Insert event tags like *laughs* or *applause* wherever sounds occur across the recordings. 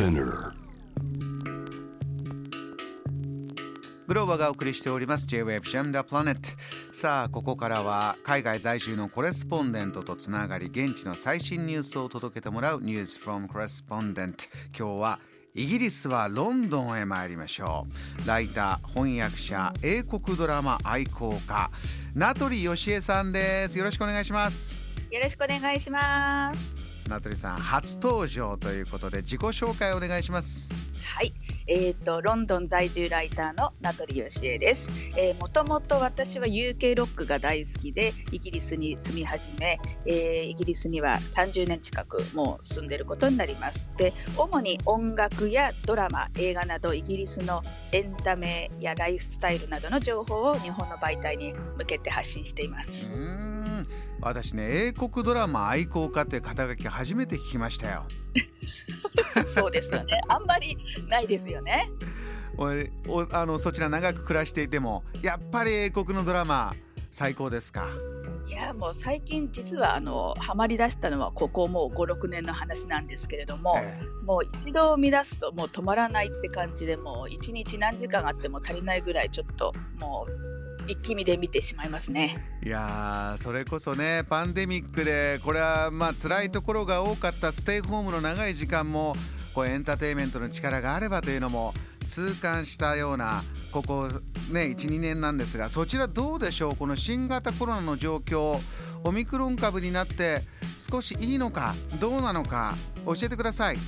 Spinner グローバがお送りしております。J-Wave Jam the Planet さあここからは海外在住のコレスポンデントとつながり現地の最新ニュースを届けてもらう News from Correspondent 今日はイギリスはロンドンへ参りましょう。ライター翻訳者英国ドラマ愛好家名取義恵さんです。よろしくお願いします。よろしくお願いします名取さん初登場ということで自己紹介お願いします。はい。えーと、ロンドン在住ライターの名取義恵です、えー、もともと私は UK ロックが大好きでイギリスに住み始め、えー、イギリスには30年近くもう住んでることになります。で主に音楽やドラマ映画などイギリスのエンタメやライフスタイルなどの情報を日本の媒体に向けて発信しています私ね英国ドラマ愛好家って肩書き初めて聞きましたよ *laughs* そうですよね。あんまりないですよね。おあのそちら長く暮らしていてもやっぱり英国のドラマ最高ですか？いやもう最近実はあのハマりだしたのはここもう56年の話なんですけれども、ええ、もう一度見出すともう止まらないって感じでもう一日何時間あっても足りないぐらいちょっともう一気見で見てしまいますね。いやそれこそねパンデミックでこれはまあ辛いところが多かったステイホームの長い時間もこうエンターテインメントの力があればというのも痛感したようなここね12年なんですがそちらどうでしょう？この新型コロナの状況オミクロン株になって少しいいのかどうなのか教えてください。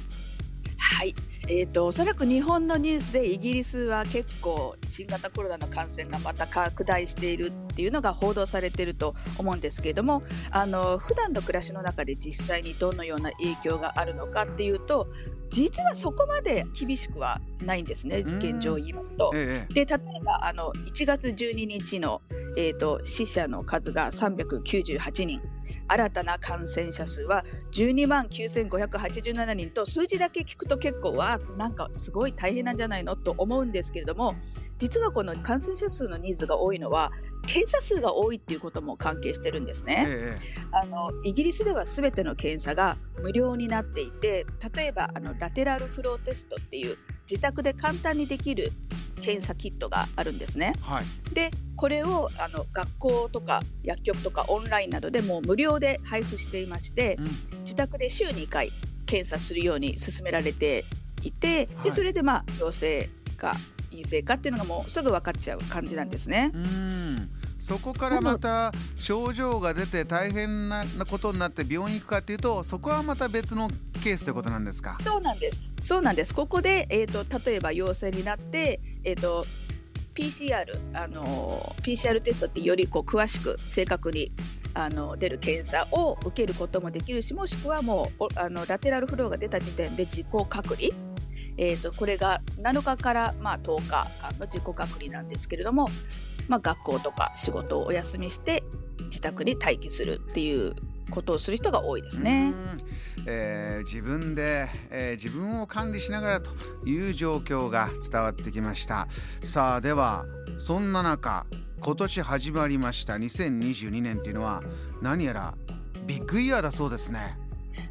はいえーと、おそらく日本のニュースでイギリスは結構新型コロナの感染がまた拡大しているっていうのが報道されていると思うんですけれどもあの普段の暮らしの中で実際にどのような影響があるのかっていうと実はそこまで厳しくはないんですね現状を言いますと。ええ、で例えばあの1月12日の、えーと死者の数が398人新たな感染者数は12万9587人と数字だけ聞くと結構わなんかすごい大変なんじゃないのと思うんですけれども実はこの感染者数のニーズが多いのは検査数が多いっていうことも関係してるんですね。ええ、あのイギリスでは全ての検査が無料になっていて例えばあのラテラルフローテストっていう自宅で簡単にできる検査キットがあるんですね。はい、でこれをあの学校とか薬局とかオンラインなどでも無料で配布していまして、うん、自宅で週2回検査するように勧められていて、はい、でそれでまあ陽性か陰性かっていうのがもうすぐ分かっちゃう感じなんですね。うんそこからまた症状が出て大変なことになって病院行くかっていうとそこはまた別のケースということなんですか？そうなんです。そうなんです。ここで、えーと、例えば陽性になって、えーと、PCR あの PCR テストってよりこう詳しく正確にあの出る検査を受けることもできるしもしくはもうあのラテラルフローが出た時点で自己隔離えーと、これが7日から、まあ、10日間の自己隔離なんですけれどもまあ、学校とか仕事をお休みして自宅に待機するっていうことをする人が多いですね。えー、自分で、えー、自分を管理しながらという状況が伝わってきました。さあではそんな中今年始まりました2022年っていうのは何やらビッグイヤーだそうですね。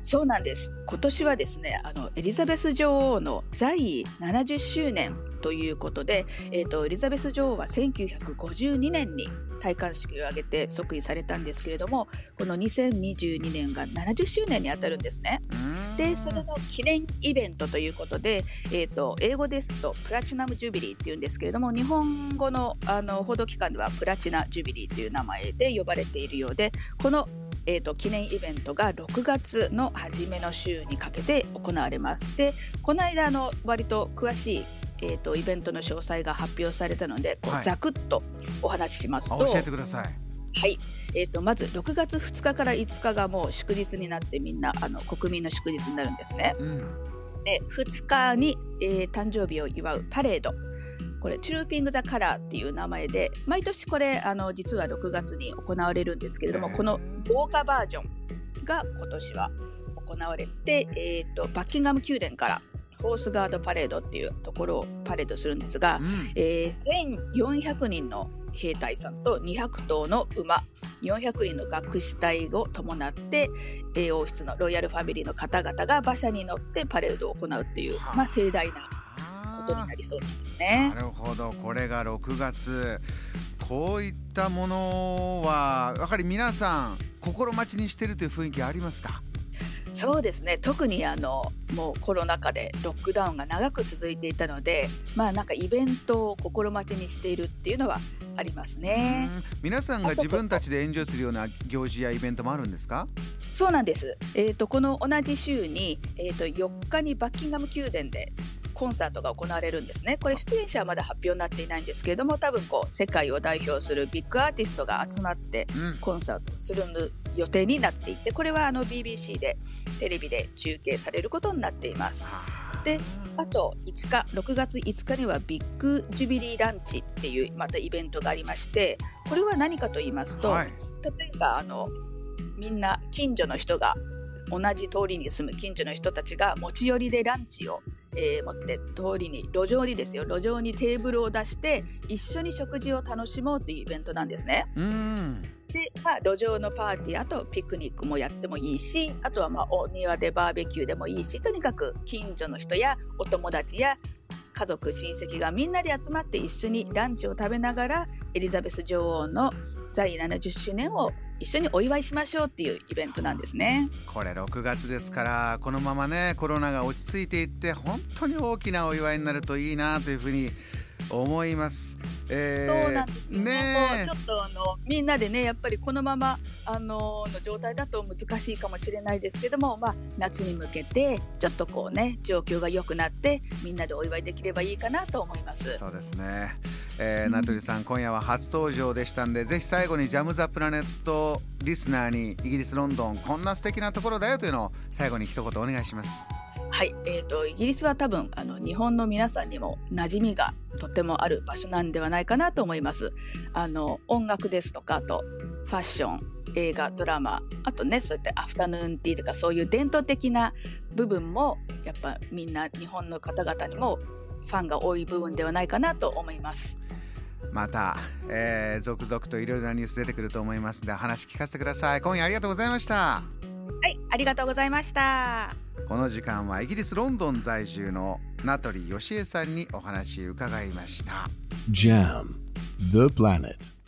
そうなんです。今年はですね、あの、エリザベス女王の在位70周年ということで、えっ、ー、と、エリザベス女王は1952年に戴冠式を挙げて即位されたんですけれども、この2022年が70周年にあたるんですね。で、それの記念イベントということで、えっ、ー、と、英語ですとプラチナムジュビリーっていうんですけれども、日本語のあの報道機関ではプラチナジュビリーという名前で呼ばれているようで、このえーと、記念イベントが6月の初めの週にかけて行われます。でこの間の割と詳しいえーと、イベントの詳細が発表されたのでこう、はい、ざくっとお話ししますと教えてください。はい、えーと、まず6月2日から5日がもう祝日になってみんなあの国民の祝日になるんですね。うん、で2日に、えー、誕生日を祝うパレードこれチュルーピング・ザ・カラーっていう名前で毎年これあの実は6月に行われるんですけれども、この豪華バージョンが今年は行われて、えーと、バッキンガム宮殿からホースガードパレードっていうところをパレードするんですが、うん、えー、1400人の兵隊さんと200頭の馬400人の学士隊を伴って王室のロイヤルファミリーの方々が馬車に乗ってパレードを行うっていう、まあ、盛大なことになりそうなんですね。なるほど。これが6月。こういったものはやはり皆さん心待ちにしてるという雰囲気ありますか？そうですね。特にあのもうコロナ禍でロックダウンが長く続いていたのでまあなんかイベントを心待ちにしているっていうのはありますね。皆さんが自分たちでエンジョイするような行事やイベントもあるんですか？そうなんです、えーと、この同じ週に、えーと、4日にバッキンガム宮殿でコンサートが行われるんですね。これ出演者はまだ発表になっていないんですけれども多分こう世界を代表するビッグアーティストが集まってコンサートする予定になっていてこれはあの BBC でテレビで中継されることになっています。であと5日6月5日にはビッグジュビリーランチっていうまたイベントがありましてこれは何かと言いますと、はい、例えばあのみんな近所の人が同じ通りに住む近所の人たちが持ち寄りでランチを、えー、持って通りに路上にですよ路上にテーブルを出して一緒に食事を楽しもうというイベントなんですね。うんで、まあ、路上のパーティーあとピクニックもやってもいいしあとはまあお庭でバーベキューでもいいしとにかく近所の人やお友達や家族親戚がみんなで集まって一緒にランチを食べながらエリザベス女王の在位70周年を一緒にお祝いしましょうっていうイベントなんですねこれ6月ですからこのままねコロナが落ち着いていって本当に大きなお祝いになるといいなというふうに思います。えー、そうなんですよね。ねもうちょっとあのみんなでねやっぱりこのままあのの状態だと難しいかもしれないですけども、まあ夏に向けてちょっとこうね状況が良くなってみんなでお祝いできればいいかなと思います。そうですね。えー、名取さん、今夜は初登場でしたんでぜひ最後にジャムザプラネットリスナーにイギリスロンドンこんな素敵なところだよというのを最後に一言お願いします。はい、えーと、イギリスは多分あの日本の皆さんにも馴染みがとてもある場所なんではないかなと思います。あの音楽ですとかあとファッション映画ドラマあとねそうやってアフタヌーンティーとかそういう伝統的な部分もやっぱみんな日本の方々にもファンが多い部分ではないかなと思います。また、えー、続々といろいろなニュース出てくると思いますので話聞かせてください。今夜ありがとうございました。はい、ありがとうございました。この時間はイギリス・ロンドン在住の名取義恵さんにお話伺いました。JAM The Planet